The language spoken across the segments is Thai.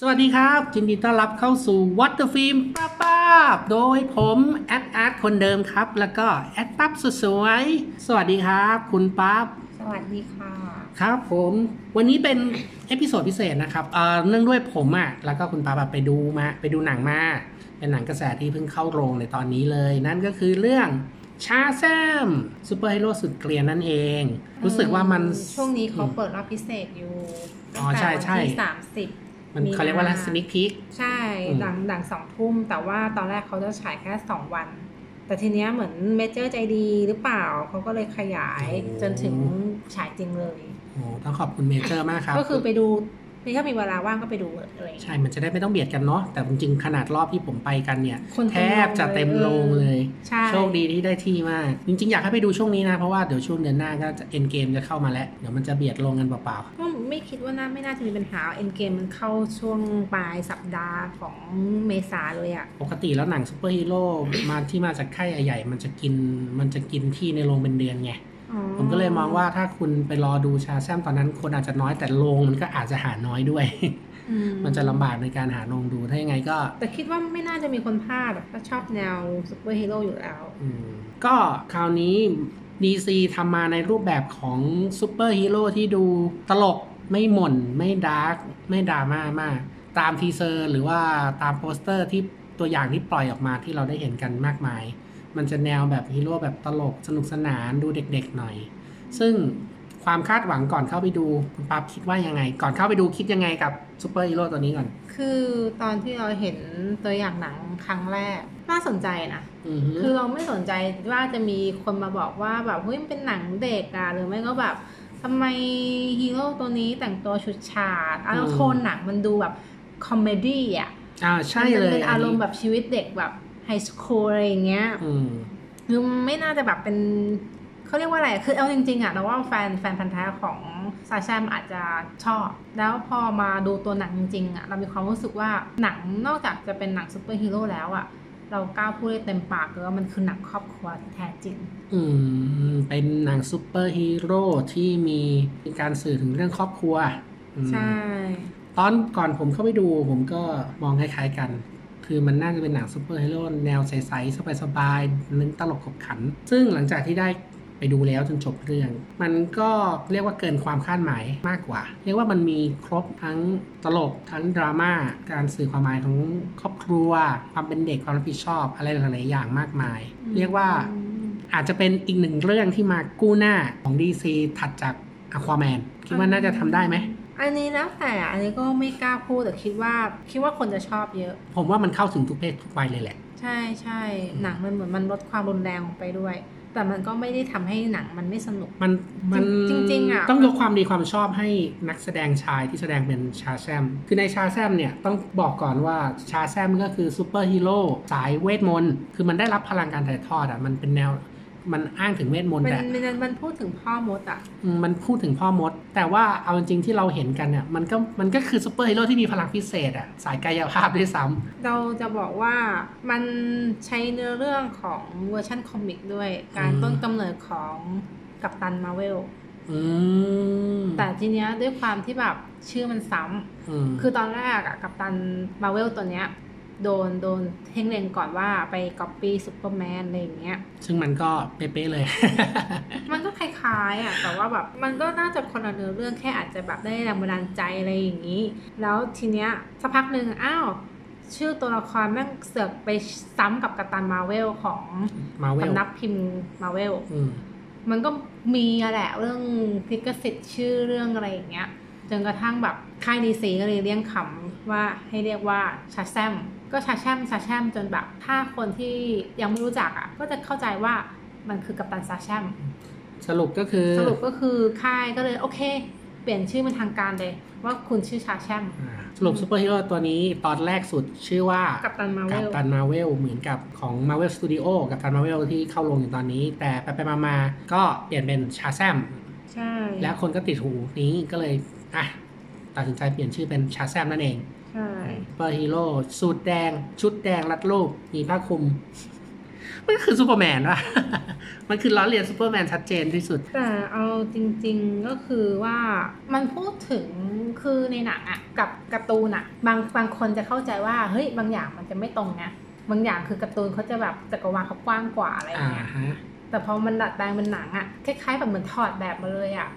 สวัสดีครับยินดีต้อนรับเข้าสู่วัตเตอร์ฟิล์มป้าป้าบโดยผมแอดอาร์ตคนเดิมครับ แล้วก็แอดปั๊บสุดสวย สวัสดีครับ คุณปั๊บสสวัสดีค่ะ ครับผม วันนี้เป็น episode พิเศษนะครับเอ่อเนื่องด้วยผมอะแล้วก็คุณปั๊บอะไปดูมาไปดูหนังมา เป็นหนังกระแสที่เพิ่งเข้าโรงในตอนนี้เลย นั่นก็คือเรื่อง Shazam ซูเปอร์ฮีโร่สุดเกรียนนั่นเอง รู้สึกว่ามันช่วงนี้เขาเปิดรอบพิเศษอยู่อ๋อใช่ใช่ตั้งแต่วันที่สามสิบ มันเขาเรียกว่าอะไร sneak peekใช่อืมหลังหลังสองทุ่ม แต่ว่าตอนแรกเขาจะฉายแค่สองวัน แต่ทีเนี้ยเหมือนเมเจอร์ใจดีหรือเปล่าเขาก็เลยขยายจนถึงฉายจริงเลยโอ้ต้องขอบคุณเมเจอร์มากครับ ก็คือไปดู นี่ถ้ามีเวลาว่างก็ไปดูเลยใช่ มันจะได้ไม่ต้องเบียดกันเนาะ แต่จริงๆขนาดรอบที่ผมไปกันเนี่ยคนแทบจะเต็มโรงเลยใช่โชคดีที่ได้ที่มาก จริงๆ อยากให้ไปดูช่วงนี้นะ เพราะว่าเดี๋ยวช่วงเดือนหน้าก็จะ Endgame จะเข้ามาแล้ว เดี๋ยวมันจะเบียดโรงกันเปล่าก็ไม่คิดว่าน่าไม่น่าจะมีปัญหา Endgame มันเข้าช่วงปลายสัปดาห์ของเมษาเลยอะๆปกติแล้วหนังซูเปอร์ฮีโร่มาที่มาจากค่ายใหญ่ๆมันจะกินมันจะกินที่ในโรงเป็นเดือนไงอ๋อ ผมก็เลยมองว่าถ้าคุณไปรอดู Shazam ตอนนั้นคนอาจจะน้อยแต่โรงมันก็อาจจะหาน้อยด้วยอืมันจะลำบากในการหาโรงดูถ้ายังไงก็ แต่คิดว่าไม่น่าจะมีคนพลาดอะถ้าชอบแนวซูเปอร์ฮีโร่อยู่แล้วอืมก็คราวนี้ DC ทำมาในรูปแบบของซูเปอร์ฮีโร่ที่ดูตลกไม่หม่น ไม่ดาร์กไม่ดราม่ามาก ตาม teaser หรือว่าตามโปสเตอร์ที่ตัวอย่างที่ปล่อยออกมาที่เราได้เห็นกันมากมาย มันจะแนวแบบฮีโร่แบบตลกสนุกสนานดูเด็กๆหน่อย ซึ่งความคาดหวังก่อนเข้าไปดูคุณปั๊บคิดว่ายังไง ก่อนเข้าไปดูคิดยังไงกับซูเปอร์ฮีโร่ตัวนี้ก่อน คือตอนที่เราเห็นตัวอย่างหนังครั้งแรกน่าสนใจนะอือฮึคือเราไม่สนใจว่าจะมีคนมาบอกว่าแบบเฮ้ยมันเป็นหนังเด็กอะหรือไม่ก็แบบทำไมฮีโร่ตัวนี้แต่งตัวฉูดฉาดอารมณ์โทนหนังมันดูแบบ comedy อะอ่าใช่เลยมันเป็นอารมณ์นนี้แบบชีวิตเด็กแบบ high school อะไรอย่างเงี้ยอืมคือไม่น่าจะแบบเป็นเขาเรียกว่าอะไร คือเอาจริงๆอะเราว่าแฟนแฟนพันธุ์แท้ของ Shazam อาจจะชอบ แล้วพอมาดูตัวหนังจริงๆอะเรามีความรู้สึกว่าหนังนอกจากจะเป็นหนังซูเปอร์ฮีโร่แล้วอะเรากล้าพูดได้เต็มปากเลยว่ามันคือหนังครอบครัวที่แท้จริง อืม เป็นหนังซูเปอร์ฮีโร่ที่มีการสื่อถึงเรื่องครอบครัวอืมใช่ ตอนก่อนผมเข้าไปดูผมก็มองคล้ายๆกัน คือมันน่าจะเป็นหนังซูเปอร์ฮีโร่แนวใสๆสบายๆเน้นตลกขบขัน ซึ่งหลังจากที่ได้ไปดูแล้วจนจบเรื่อง มันก็เรียกว่าเกินความคาดหมายมากกว่า เรียกว่ามันมีครบทั้งตลกทั้งดราม่าการสื่อความหมายของครอบครัว ความเป็นเด็กความรับผิดชอบอะไรหลาย ๆ อย่างมากมาย เรียกว่าอาจจะเป็นอีกหนึ่งเรื่องที่มากู้หน้าของ DC ถัดจาก Aquaman คิดว่าน่าจะทำได้ไหม อันนี้แล้วแต่อันนี้ก็ไม่กล้าพูดแต่คิดว่า คิดว่าคนจะชอบเยอะ ผมว่ามันเข้าถึงทุกเพศทุกวัยเลยแหละ ใช่ใช่หนังมันเหมือนมันลดความรุนแรงลงไปด้วย แต่มันก็ไม่ได้ทำให้หนังมันไม่สนุก มันมันจริงๆอะต้องยกความดีความชอบให้นักแสดงชายที่แสดงเป็น Shazam คือใน Shazam เนี่ยต้องบอกก่อนว่า Shazam ก็คือซูเปอร์ฮีโร่สายเวทมนต์คือมันได้รับพลังการถ่ายทอดอะมันเป็นแนว มันอ้างถึงเวทมนต์มันแต่มันมันพูดถึงพ่อมดอะอืมมันพูดถึงพ่อมด แต่ว่าเอาจริงๆที่เราเห็นกันเนี่ยมันก็มันก็คือซูเปอร์ฮีโร่ที่มีพลังพิเศษอะสายกายภาพด้วยซ้ำเราจะบอกว่ามันใช้เนื้อเรื่องของเวอร์ชัน comic ด้วย การอืมต้นกำเนิดของ Captain Marvel อืมแต่ทีเนี้ยด้วยความที่แบบชื่อมันซ้ำอืมคือตอนแรกอะ Captain Marvel ตัวเนี้ย โดนโดนเพ่งเล็งก่อนว่าไปก๊อปปี้ซูเปอร์แมนอะไรอย่างเงี้ย ซึ่งมันก็เป๊ะๆเลย มันก็คล้ายๆอะแต่ว่าแบบมันก็น่าจะคนละเนื้อเรื่องแค่อาจจะแบบได้แรงบันดาลใจอะไรอย่างนี้ แล้วทีเนี้ยสักพักหนึ่งอ้าวชื่อตัวละครแม่งเสือกไปซ้ำกับกัปตันมาเวลของมาเวลสำนักพิมพ์มาเวลอืมมันก็มีอะแหละเรื่องลิขสิทธิ์ชื่อเรื่องอะไรอย่างเงี้ยจนกระทั่งแบบค่ายดีซีก็เลยเรียกคำว่าให้เรียกว่าชาแซม ก็ชาแชมชาแชมจนแบบถ้าคนที่ยังไม่รู้จักอะก็จะเข้าใจว่ามันคือกัปตันซาแชมสรุปก็คือสรุปก็คือค่ายก็เลยโอเค เปลี่ยนชื่อเป็นทางการเลยว่าคุณชื่อ Shazam อ่าสรุปซูเปอร์ฮีโร่ตัวนี้ตอนแรกสุดชื่อว่า Captain Marvel Captain Marvel เหมือนกับของ Marvel Studio Captain Marvel ที่เข้าโรงอยู่ตอนนี้ แต่ไปไปมามาก็เปลี่ยนเป็น Shazam ใช่แล้วคนก็ติดหูนี้ก็เลยอะตัดสินใจเปลี่ยนชื่อเป็น Shazam นั่นเองใช่ ซูเปอร์ฮีโร่สูทแดง ชุดแดงรัดรูปมีผ้าคลุมมันคือซูเปอร์แมนวะมันคือล้อเลียนซูเปอร์แมนชัดเจนที่สุด แต่เอาจริงๆก็คือว่ามันพูดถึงคือในหนังอะกับการ์ตูนอะบางบางคนจะเข้าใจว่าเฮ้ยบางอย่างมันจะไม่ตรงนะบางอย่างคือการ์ตูนเขาจะแบบจักรวาลเขากว้างกว่าอะไรอย่างอ่าเงี้ยฮะแต่พอมันดัดแปลงเป็นหนังอะคล้ายๆแบบเหมือนถอดแบบมาเลยอะ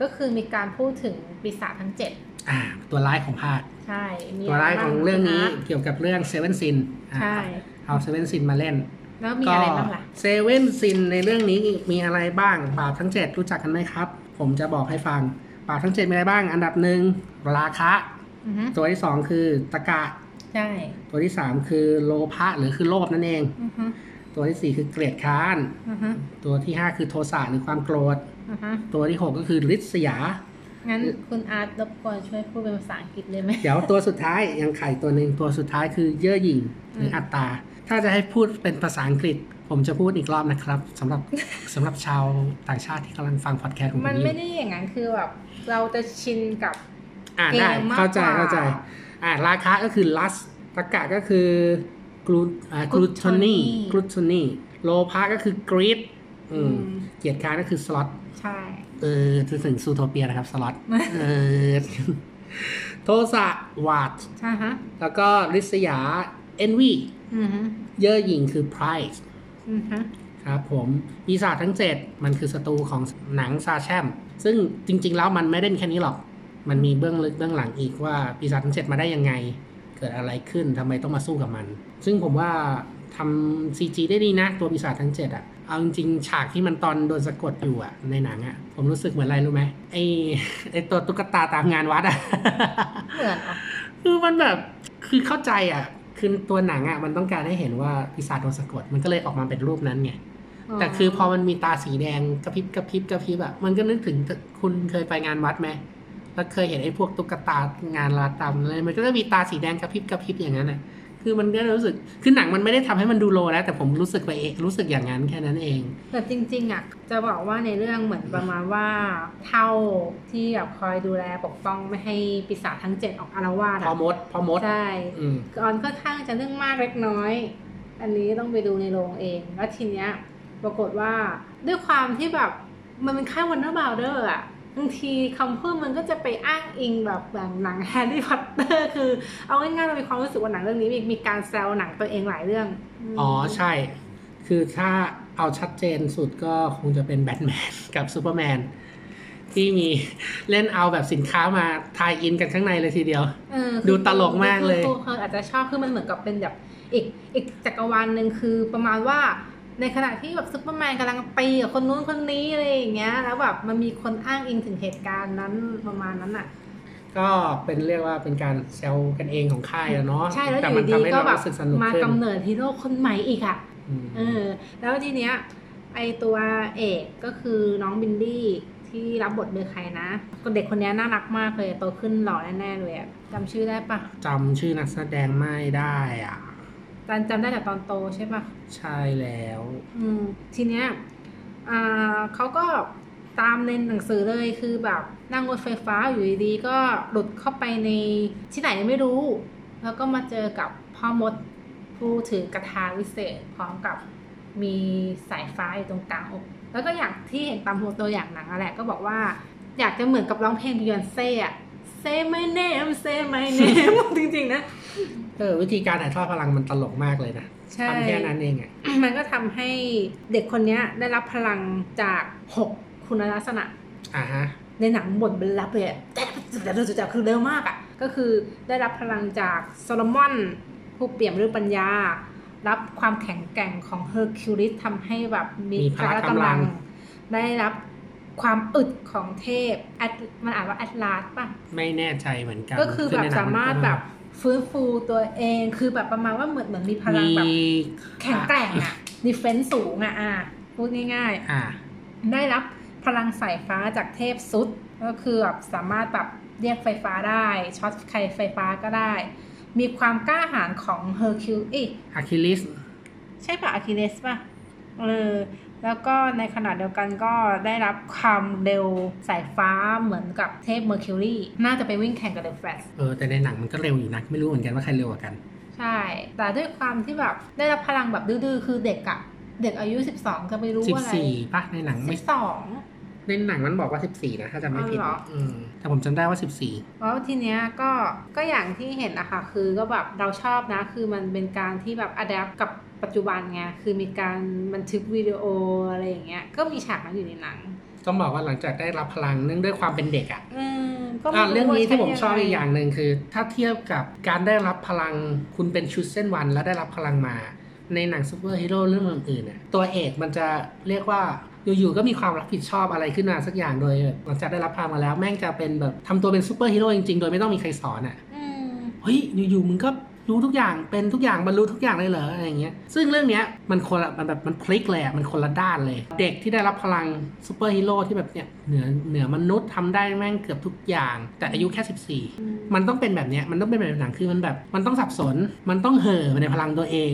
ก็คือมีการพูดถึงปีศาจทั้งเจ็ดอ่า ตัวร้ายของภาค ใช่มีตัวร้ายของเรื่องนี้ะไบ้าเกี่ยวกับเรื่อง seven sin ใช่เอา seven sin มาเล่น แล้วมีก็อะไรบ้างล่ะ seven sin ในเรื่องนี้มีอะไรบ้างบาปทั้งเจ็ดรู้จักกันไหมครับ ผมจะบอกให้ฟังบาปทั้งเจ็ดมีอะไรบ้าง อันดับหนึ่งราคะอือฮึตัวที่สองคือตะกละใช่ตัวที่สามคือโลภะหรือคือโลภนั่นเองอือฮึตัวที่สี่คือเกียจคร้านอือฮึตัวที่ห้าคือโทสะหรือความโกรธอือฮึตัวที่หกก็คือริษยา งั้นคุณอาร์ตรบกวนช่วยพูดเป็นภาษาอังกฤษเลยไหมเดี๋ยวตัวสุดท้ายยังไข่ตัวหนึ่งตัวสุดท้ายคือเย่อหยิ่งหรืออัตตาถ้าจะให้พูดเป็นภาษาอังกฤษ ผมจะพูดอีกรอบนะครับสำหรับสำหรับชาวต่างชาติที่กำลังฟังพอดแคสต์ของผมมันอยู่ไม่ได้อย่างนั้นคือแบบเราจะชินกับอ่าได้เกมมากเข้าใจกว่าเข้าใจอ่าราคาก็คือลัสตะกะก็คือกลูอ่ากลูทอนี gluttony กลูทอนีโลภะก็คือกรีดอืมอืมเกียรติค้านก็คือสล็อต ใช่ เออจะถึงซูโทเปียนะครับ สล็อตเออโทสะวาดใช่ฮะ แล้วก็ริษยา envy อือฮึเย่อหยิ่งคือ pride อือฮึครับผมปีศาจทั้งเจ็ดมันคือศัตรูของหนังซาแชม ซึ่งจริง ๆ แล้วมันไม่ได้แค่นี้หรอก มันมีเบื้องลึกเบื้องหลังอีกว่าปีศาจทั้งเจ็ดมาได้ยังไง เกิดอะไรขึ้นทำไมต้องมาสู้กับมัน ซึ่งผมว่าทำ CG ได้ดีนะ ตัวปีศาจทั้งเจ็ดอะ เอาจริงๆฉากที่มันตอนโดนสะกดอยู่อะในหนังอะผมรู้สึกเหมือนอะไรรู้ไหมไอไอตัวตุ๊กตาตามงานวัดอะเหมือนเหรอคือมันแบบคือเข้าใจอะคือตัวหนังอะมันต้องการให้เห็นว่าปีศาจโดนสะกดมันก็เลยออกมาเป็นรูปนั้นไงแต่คือพอมันมีตาสีแดงกระพริบกระพริบกระพริบอะมันก็นึกถึงคุณเคยไปงานวัดไหมแล้วเคยเห็นไอ้พวกตุ๊กตางานรัดตำอะไรมันก็จะมีตาสีแดงกระพริบกระพริบอย่างนั้นอะ คือมันก็รู้สึก คือหนังมันไม่ได้ทำให้มันดูโลแล้ว แต่ผมรู้สึกไปเองรู้สึกอย่างนั้นแค่นั้นเอง แต่จริง ๆอะจะบอกว่าในเรื่องเหมือนประมาณว่าเท่าที่แบบคอยดูแลปกป้องไม่ให้ปีศาจทั้งเจ็ดออกอารวาสพออะมดพอมดใช่อืมคือออนค่อนข้างจะเรื่องมากเล็กน้อย อันนี้ต้องไปดูในโรงเอง แล้วทีเนี้ยปรากฏว่าด้วยความที่แบบมันเป็นค่าย Warner Brothers อะ บางทีคำพูดมันก็จะไปอ้างอิงแบบแบบหนังแฮร์รี่พอตเตอร์คือเอาง่ายๆเรามีความรู้สึกว่าหนังเรื่องนี้มีมีการแซวหนังตัวเองหลายเรื่องมอ๋อใช่ คือถ้าเอาชัดเจนสุดก็คงจะเป็นแบทแมนกับซูเปอร์แมนที่มีเล่นเอาแบบสินค้ามา tie-in กันข้างในเลยทีเดียวเออคือดูตลกมากเลยคือคืออาจจะชอบคือมันเหมือนกับเป็นแบบอีกอีกจักรวาลหนึ่งคือประมาณว่า ในขณะที่แบบซุปเปอร์แมนกำลังตีกับคนนู้นคนนี้อะไรอย่างเงี้ย แล้วแบบมันมีคนอ้างอิงถึงเหตุการณ์นั้นประมาณนั้นอะ ก็เป็นเรียกว่าเป็นการแซวกันเองของค่ายอะเนาะใช่แล้วอแต่ยู่มันดีทำให้ก็เราแบบรู้สึกสนุกมากขึ้นกำเนิดฮีโร่คนใหม่อีกอะอืมเออ แล้วทีเนี้ยไอตัวเอกก็คือน้องบิลลี่ที่รับบทโดยใครนะคนเด็กคนนี้น่ารักมากเลยโตขึ้นหล่อแน่ๆเลยอะจำชื่อได้ปะจำชื่อนักแสดงไม่ได้อะ จำจำได้จากตอนโตใช่ปะใช่แล้ว อืมทีเนี้ยอ่าเขาก็ตามในหนังสือเลยคือแบบนั่งรถไฟฟ้าอยู่ดีๆก็หลุดเข้าไปในที่ไหนไม่รู้ แล้วก็มาเจอกับพ่อมดผู้ถือกระทาวิเศษ พร้อมกับมีสายฟ้าอยู่ตรงกลางอก แล้วก็อย่างที่เห็นตามตัวอย่างหนังอะแหละก็บอกว่า อยากจะเหมือนกับร้องเพลงบิยอนเซ่อะ Say my name Say my name จริงๆนะเออวิธีการถ่ายทอดพลังมันตลกมากเลยนะใช่ทำแค่นั้นเองอะมันก็ทำให้เด็กคนเนี้ยได้รับพลังจากหกคุณลักษณะอ่าฮะในหนังบทเป็นรับเลยอะแต่แต่เราจะจับคือเร็วมากอะ่ะก็คือได้รับพลังจากโซโลมอน ผู้เปี่ยมด้วยปัญญา รับความแข็งแกร่งของเฮอร์คิวลิสทำให้แบบมีมีพละกำลัง ได้รับ ความอึดของเทพแอดมันอ่านว่าแอตลาสป่ะ ไม่แน่ใจเหมือนกัน ก็คือแบบในหนังสามารถแบบฟื้นฟูตัวเองคือแบบประมาณว่าเหมือนเหมือนมีพลังมีแบบแข็งแกร่งอะ defense สูงอะอะพูดง่ายๆอ่าได้รับพลังสายฟ้าจากเทพซุส ก็คือแบบสามารถแบบเรียกไฟฟ้าได้ช็อตใครไฟฟ้าก็ได้ มีความกล้าหาญของเฮอร์คิวเอ้ยอะคิลิสใช่ปะอะคิเลสป่ะเออ แล้วก็ในขณะเดียวกันก็ได้รับความเร็วสายฟ้าเหมือนกับเทพเมอร์คิวรีน่าจะไปวิ่งแข่งกับ The Flashเออแต่ในหนังมันก็เร็วอยู่นะ ไม่รู้เหมือนกันว่าใครเร็วกว่ากัน ใช่ แต่ด้วยความที่แบบได้รับพลังแบบดื้อๆคือเด็กอะเด็กอายุ 12 จะไปรู้สิบอะไรสี่ป่ะในหนังไม่12 ในหนังมันบอกว่าสิบสี่นะถ้าจำไม่ผิดอ๋อเหรอ อืมแต่ผมจำได้ว่าสิบสี่ เพราะทีเนี้ยก็ก็อย่างที่เห็นนะคะคือก็แบบเราชอบนะ คือมันเป็นการที่แบบ adapt กับปัจจุบันไงคือมีการบันทึกวิดีโออะไรอย่างเงี้ยก็มีฉากนั้นอยู่ในหนัง ต้องบอกว่าหลังจากได้รับพลังเนื่องด้วยความเป็นเด็กอะอืมก็ไม่อะเรื่องนี้ที่ผมว่าชอบใช้อีกอย่างหนึ่งคือ ถ้าเทียบกับการได้รับพลังคุณเป็นชุดเส้นวันแล้วได้รับพลังมา ในหนังซูเปอร์ฮีโร่เรื่องอื่นๆเนี่ยตัวเอกมันจะเรียกว่า อยู่ๆก็มีความรับผิดชอบอะไรขึ้นมาสักอย่างโดยหลังจากได้รับพลังมาแล้วแม่งจะเป็นแบบทำตัวเป็นซูเปอร์ฮีโร่จริงๆ โดยไม่ต้องมีใครสอนอะอืมเฮ้ยอยู่ๆมึงก็รู้ทุกอย่างเป็นทุกอย่างบรรลุทุกอย่างเลยเหรออะไรอย่างเงี้ยซึ่งเรื่องเนี้ยมันคนละมันแบบมันพลิกเลยอะมันคนละด้านเลย เด็กที่ได้รับพลังซูเปอร์ฮีโร่ที่แบบเนี่ยเหนือเหนือมนุษย์ทำได้แม่งเกือบทุกอย่าง แต่อายุแค่ 14อืมมันต้องเป็นแบบเนี้ยมันต้องเป็นแบบหนังคือมันแบบ มันต้องสับสน มันต้องเห่อในพลังตัวเอง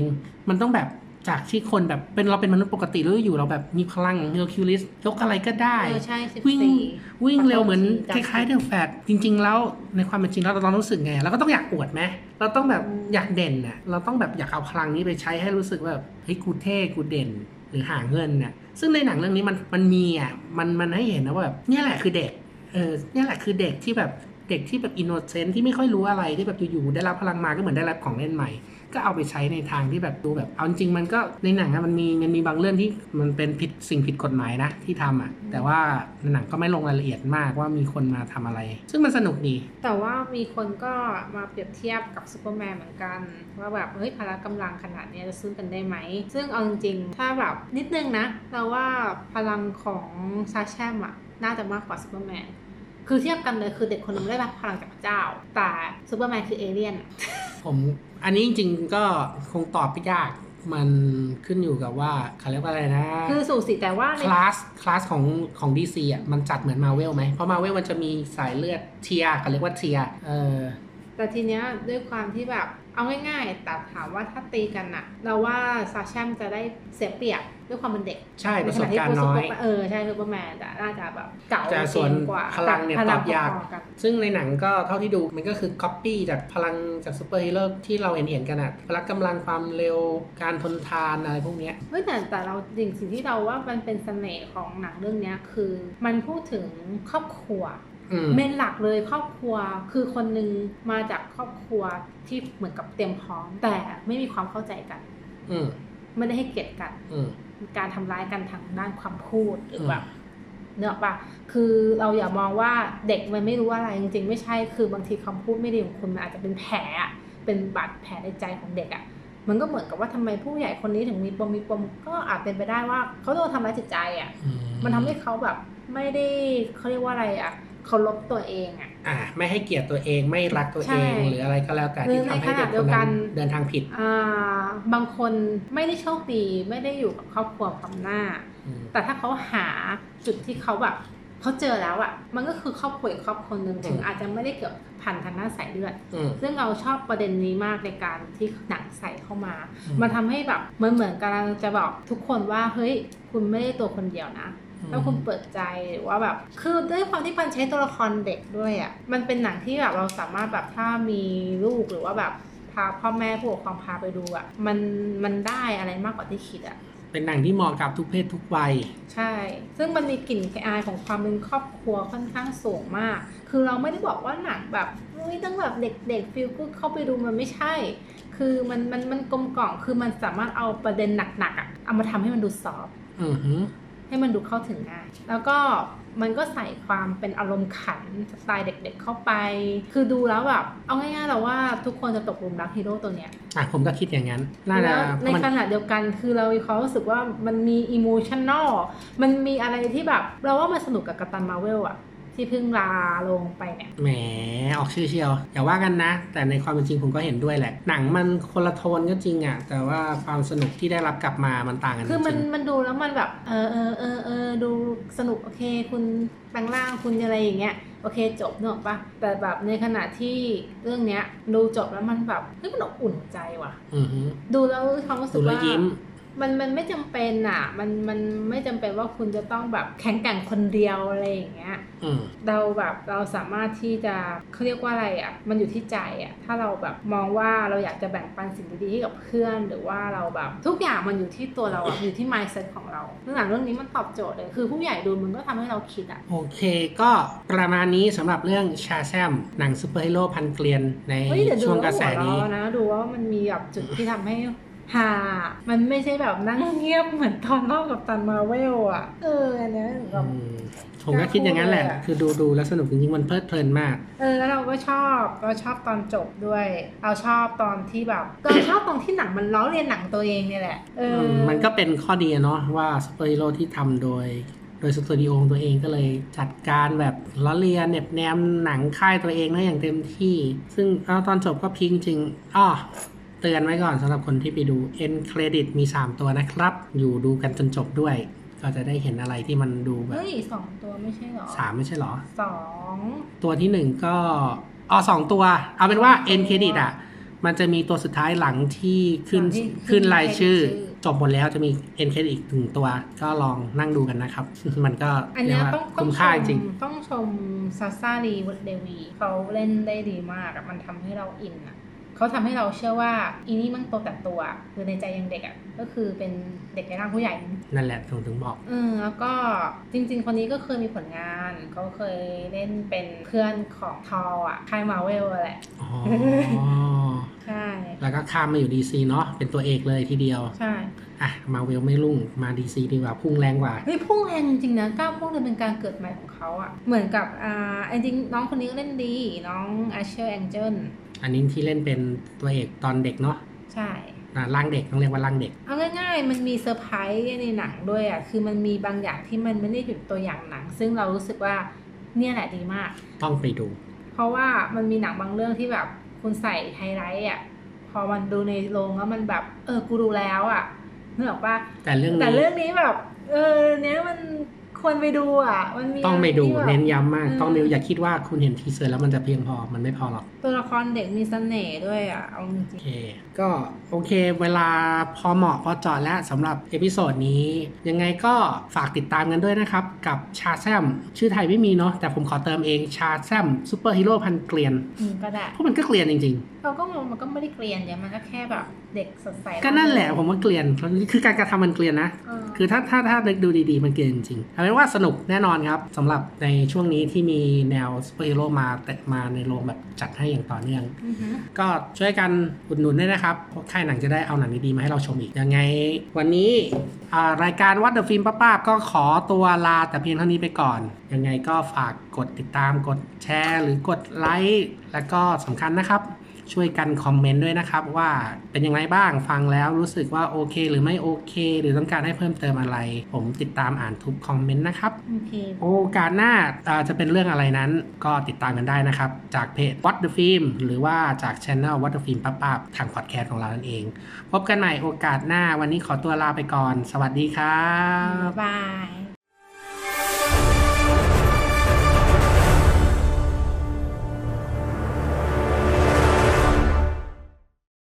มันต้องแบบ จากที่คนแบบเป็นเราเป็นมนุษย์ปกติแล้วอยู่เราแบบมีพลังเฮอร์คิวลิสยกอะไรก็ได้เออใช่สิบวิ่งสี่วิ่งเร็วเหมือนขอโทษทีคล้ายๆ The Flash จริง ๆ แล้วในความเป็นจริงแล้วเราต้องรู้สึกไงเราก็ต้องอยากอวดไหมเราต้องแบบอืมอยากเด่นน่ะเราต้องแบบอยากเอาพลังนี้ไปใช้ให้รู้สึกว่าแบบเฮ้ยกูเท่กูเด่นหรือหาเงินน่ะซึ่งในหนังเรื่องนี้มันมันมีอะมันมันให้เห็นนะว่าแบบเนี่ยแหละคือเด็กเออเนี่ยแหละคือเด็กที่แบบเด็กที่แบบ innocent ที่ไม่ค่อยรู้อะไรที่แบบอยู่ๆได้รับพลังมาก็เหมือนได้รับของเล่นใหม่ ก็เอาไปใช้ในทางที่แบบดูแบบเอาจริงๆมันก็ในหนังอะมันมีมันมีบางเรื่องที่มันเป็นผิดสิ่งผิดกฎหมายนะที่ทำอะแต่ว่าในหนังก็ไม่ลงรายละเอียดมากว่ามีคนมาทำอะไร ซึ่งมันสนุกดี แต่ว่ามีคนก็มาเปรียบเทียบกับซูเปอร์แมนเหมือนกัน ว่าแบบเฮ้ยพละกำลังขนาดเนี้ยจะสู้กันได้ไหม ซึ่งเอาจริงๆถ้าแบบนิดนึงนะเราว่าพลังของชาแซมอะน่าจะมากกว่าซูเปอร์แมนคือเทียบกันเลยคือเด็กคนหนึ่งได้รับพลังจากพระเจ้า แต่ซูเปอร์แมนคือเอเลี่ยน ผม อันนี้จริงๆก็คงตอบไม่ยากมันขึ้นอยู่กับว่าเขาเรียกว่าอะไรนะ คือสูสีแต่ว่าใน class class ของของ DC อะมันจัดเหมือนมาเวลไหมเพราะมาเวลมันจะมีสายเลือดเทียเขาเรียกว่าเทียเออแต่ทีเนี้ยด้วยความที่แบบ เอาง่ายๆ แต่ถามว่าถ้าตีกันอะเราว่าชาแซมจะได้เสียเปรียบด้วยความเป็นเด็กใช่ประสบการณ์น้อยเออใช่ซูเปอร์แมนแต่น่าจะแบบเก่าแต่ส่วนเก่งกว่าพลังเนี่ยแต่ตอบยากพลังพอๆกันซึ่งในหนังก็เท่าที่ดูมันก็คือก๊อปปี้จากพลังจากซูเปอร์ฮีโร่ที่เราเห็นเห็นๆกันอะพละกำลังความเร็วการทนทานอะไรพวกเนี้ยเฮ้ยแต่แต่เราสิ่งสิ่งที่เราว่ามันเป็นเสน่ห์ของหนังเรื่องเนี้ยคือ มันพูดถึงครอบครัวอืม main หลักเลยครอบครัวคือคนหนึ่งมาจากครอบครัวที่เหมือนกับเตรียมพร้อม แต่ไม่มีความเข้าใจกันอืมไม่ได้ให้เกียรติกันอืมการทำร้ายกันทางด้านความพูดหรือมแบบเนกอะปะคือเราอย่ามองว่าเด็กมันไม่รู้อะไรจริงๆ ไม่ใช่คือบางทีคำพูดไม่ดีของคุณมันอาจจะเป็นแผลอะเป็นบาดแผลในใจของเด็กอะมันก็เหมือนกับว่าทำไมผู้ใหญ่คนนี้ถึงมีปมมีปมก็อาจเป็นไปได้ว่าเขาโดนทำร้ายจิตใจอะอืมันทำให้เขาแบบไม่ได้เขาเรียกว่าอะไรอะ เคารพตัวเองอะอ่าไม่ให้เกียรติตัวเองไม่รักตัวใช่เอง หรืออะไรก็แล้วแต่หรืที่อทำให้ในขเด็ณะกเดีคยวนกันั้นนเดินทางผิดอ่าบางคนไม่ได้โชคดีไม่ได้อยู่กับครอบครัวพร้อมหน้าอืมแต่ถ้าเขาหาจุดที่เขาแบบเขาเจอแล้วอะ่ะ มันก็คือครอบครัวอีกครอบครัวหนึ่งถึงอืมอาจจะไม่ได้เกี่ยวพันทางด้านสายเลือดอืมซึ่งเราชอบประเด็นนี้มากในการที่หนังใส่เข้ามาอืมมันทำให้แบบมันเหมือนกำลังจะบอกทุกคนว่าเฮ้ยคุณไม่ได้ตัวคนเดียวนะ ถ้าคุณเปิดใจหรือว่าแบบ คือด้วยความที่มันใช้ตัวละครเด็กด้วยอะ่ะ มันเป็นหนังที่แบบเราสามารถแบบถ้ามีลูกหรือว่าแบบพาพ่อแม่ผู้ปกครองพาไปดูอะ่ะ มันมันได้อะไรมากกว่าที่คิดอะเป็นหนังที่เหมาะกับทุกเพศทุกวัย ใช่ ซึ่งมันมีกลิ่นอายของความเป็นครอบครัวค่อนข้างสูงมาก คือเราไม่ได้บอกว่าหนังแบบเฮ้ยต้องแบบเด็กๆฟิลกูเข้าไปดูมันไม่ใช่ คือมันมันมันกลมกล่อมคือมันสามารถเอาประเด็นหนักๆอะเอามาทำให้มันดูซอฟต์อือหือ ให้มันดูเข้าถึงง่ายแล้วก็มันก็ใส่ความเป็นอารมณ์ขันสไตล์เด็กๆเข้าไป คือดูแล้วแบบเอาง่ายๆเราว่าทุกคนจะตกหลุมรักฮีโร่ตัวเนี้ยอะผมก็คิดอย่างนั้นน่าจะแล้วในมันขณะเดียวกันคือเรามีความรู้สึกว่ามันมี emotional มันมีอะไรที่แบบ เราว่ามันสนุกกว่ากัปตันมาเวลอะ ที่เพิ่งลาโรงไปเนี่ย แหม ออกชื่อเชียว อย่าว่ากันนะ แต่ในความเป็นจริงผมก็เห็นด้วยแหละ หนังมันคนละโทนก็จริงอะแต่ว่าความสนุกที่ได้รับกลับมามันต่างกันคือมันจริงมันดูแล้วมันแบบ เออเออเออเออดูสนุกโอเค คุณแปลงร่างคุณอะไรอย่างเงี้ยโอเคจบเนกอะปะแต่แบบในขณะที่เรื่องเนี้ยดูจบแล้วมันแบบเฮ้ยมันอบอุ่นใจว่ะอือหือดูแล้วความรู้สึดูกแล้วว่ายิ้ มมันมันไม่จำเป็นอะ มันมันไม่จำเป็นว่าคุณจะต้องแบบแข็งแกร่งคนเดียวอะไรอย่างเงี้ยอืมเราแบบเราสามารถที่จะเขาเรียกว่าอะไรอะ มันอยู่ที่ใจอะ ถ้าเราแบบมองว่าเราอยากจะแบ่งปันสิ่งดีๆให้กับเพื่อน หรือว่าเราแบบทุกอย่างมันอยู่ที่ตัวเราอะอยู่ที่ mindset ของเราเรื่องหนังเรื่องนี้มันตอบโจทย์เลยคือผู้ใหญ่ดูมันก็ทำให้เราคิดอะ โอเค ก็ประมาณนี้สำหรับเรื่องชาแซมหนังซูเปอร์ฮีโร่พันธุ์เกรียนในเฮ้ยเดี๋ยวดูช่วงกแล้ระวแสหัวนี้เราะนะดูว่ามันมีแบบจุดที่ทำให้ ฮามันไม่ใช่แบบนั่งเงียบเหมือนตอนรอบกัปตันมาเวลอะ เอออันเนี้ยแบบอืมผมก็คิดอย่างนั้นแหละน่าพูดเลยอะคือดูดูแล้วสนุกจริงๆ มันเพลิดเพลินมาก เออ แล้วเราก็ชอบ เราชอบตอนจบด้วย เราชอบตอนที่แบบเราชอบตอนที่หนังมันล้อเลียนหนังตัวเองเนี่ยแหละ เออ มันก็เป็นข้อดีอะเนาะว่าซูเปอร์ฮีโร่ที่ทำโดยโดยสตูดิโอของตัวเองก็เลยจัดการแบบล้อเลียนเน็บแนมหนังค่ายตัวเองได้อย่างเต็มที่ ซึ่งเอาตอนจบก็ peak จริงอ้อ เตือนไว้ก่อนสำหรับคนที่ไปดู end credit มี 3 ตัวนะครับ อยู่ดูกันจนจบด้วย ก็จะได้เห็นอะไรที่มันดูแบบเฮ้ยสองตัวไม่ใช่เหรอสามไม่ใช่เหรอ สองตัวที่หนึ่งก็อ๋อสองตัว เอาเป็นว่า end credit อะ มันจะมีตัวสุดท้ายหลังที่ขึ้นขึ้นรายชื่อ จบหมดแล้วจะมี end credit อีกหนึ่งตัว ก็ลองนั่งดูกันนะครับ มันก็อันเรียเนี้กยว่าต้องต้อคุ้งมชค่ามจริง ต้องชมซาซารีวุฒเดวีเขาเล่นได้ดีมากอะมันทำให้เราอินอะ เขาทำให้เราเชื่อว่าอีนี่มันโตแต่ตัวคือในใจยังเด็กอะก็คือเป็นเด็กในร่างผู้ใหญ่ นั่นแหละถึงถึงบอกเออแล้วก็จริง ๆ คนนี้ก็เคยมีผลงานเขาเคยเล่นเป็นเพื่อนของทออะค่ายมาเวลแหละอ๋อใช่แล้วก็ข้ามมาอยู่ DC เนาะเป็นตัวเอกเลยทีเดียวใช่อะมาเวลไม่รุ่งมา DC ดีกว่าพุ่งแรงกว่าเฮ้ยพุ่งแรงจริงๆนะกราฟพุ่งเลยเป็นการเกิดใหม่ของเขาอะเหมือนกับอ่าจริงๆน้องคนนี้ก็เล่นดีน้อง Asher Angel อันนี้ที่เล่นเป็นตัวเอกตอนเด็กเนาะใช่อะร่างเด็กต้องเรียกว่าร่างเด็ก เอาง่ายๆ มันมีเซอร์ไพรส์ในหนังด้วยอะ คือมันมีบางอย่างที่มันไม่ได้อยู่ตัวอย่างหนัง ซึ่งเรารู้สึกว่าเนี่ยแหละดีมาก ต้องไปดู เพราะว่ามันมีหนังบางเรื่องที่แบบคุณใส่ไฮไลท์อะ พอมันดูในโรงแล้วมันแบบเออ กูดูแล้วอะนึกออกปะแต่เรื่องแต่นี้เรื่องนี้แบบ เออ เนี้ยมัน ควรไปดูอะ มันมีต้องไปดูอะรที่แบบเน้นย้ำมากอืมต้องดูอย่าคิดว่าคุณเห็น teaser แล้วมันจะเพียงพอมันไม่พอหรอก ตัวละครเด็กมีเสน่ห์ด้วยอะเอาจริง โอเค ก็โอเค เวลาพอเหมาะพอเจาะแล้วสำหรับ episode นี้ ยังไงก็ฝากติดตามกันด้วยนะครับ กับ Shazam ชื่อไทยไม่มีเนาะแต่ผมขอเติมเอง Shazam ซูเปอร์ฮีโร่พันธุ์เกรียนอืมก็ได้เพราะมันก็เกรียนจริงเราก็มองมันก็ไม่ได้เกรียนเนี่ยมันก็แค่แบบเด็กสดใสๆก็นั่นแหละผมว่าเกรียนคือการกระทำมันเกรียนนะเออคือถ้าถ้าถ้านึกดูดีๆมันเกรียนจริงๆเอาเป็นว่าสนุกแน่นอนครับสำหรับในช่วงนี้ที่มีแนวซูเปอร์ฮีโร่มาแต่มาในโรงแบบจัดให้อย่างต่อเนื่องอือหือก็ช่วยกันอุดหนุนด้วยนะครับเพราะค่ายหนังจะได้เอาหนังดีๆมาให้เราชมอีก ยังไง วันนี้อ่ารายการ What the Film ป้าๆก็ขอตัวลาแต่เพียงเท่านี้ไปก่อน ยังไงก็ฝากกดติดตามกดแชร์ หรือกดไลค์แล้วก็สำคัญนะครับ ช่วยกันคอมเมนต์ด้วยนะครับ ว่าเป็นยังไงบ้างฟังแล้วรู้สึกว่าโอเค หรือไม่โอเค หรือต้องการให้เพิ่มเติมอะไร ผมติดตามอ่านทุกคอมเมนต์นะครับโอเคโอกาสหน้าอ่าจะเป็นเรื่องอะไรนั้นก็ติดตามกันได้นะครับ จากเพจ What the Film หรือว่าจากช anel What the Film ป้าป้าทางพอดแคสต์ของเรานั่นเอง พบกันใหม่โอกาสหน้าวันนี้ขอตัวลาไปก่อน สวัสดีครับบ๊ายบาย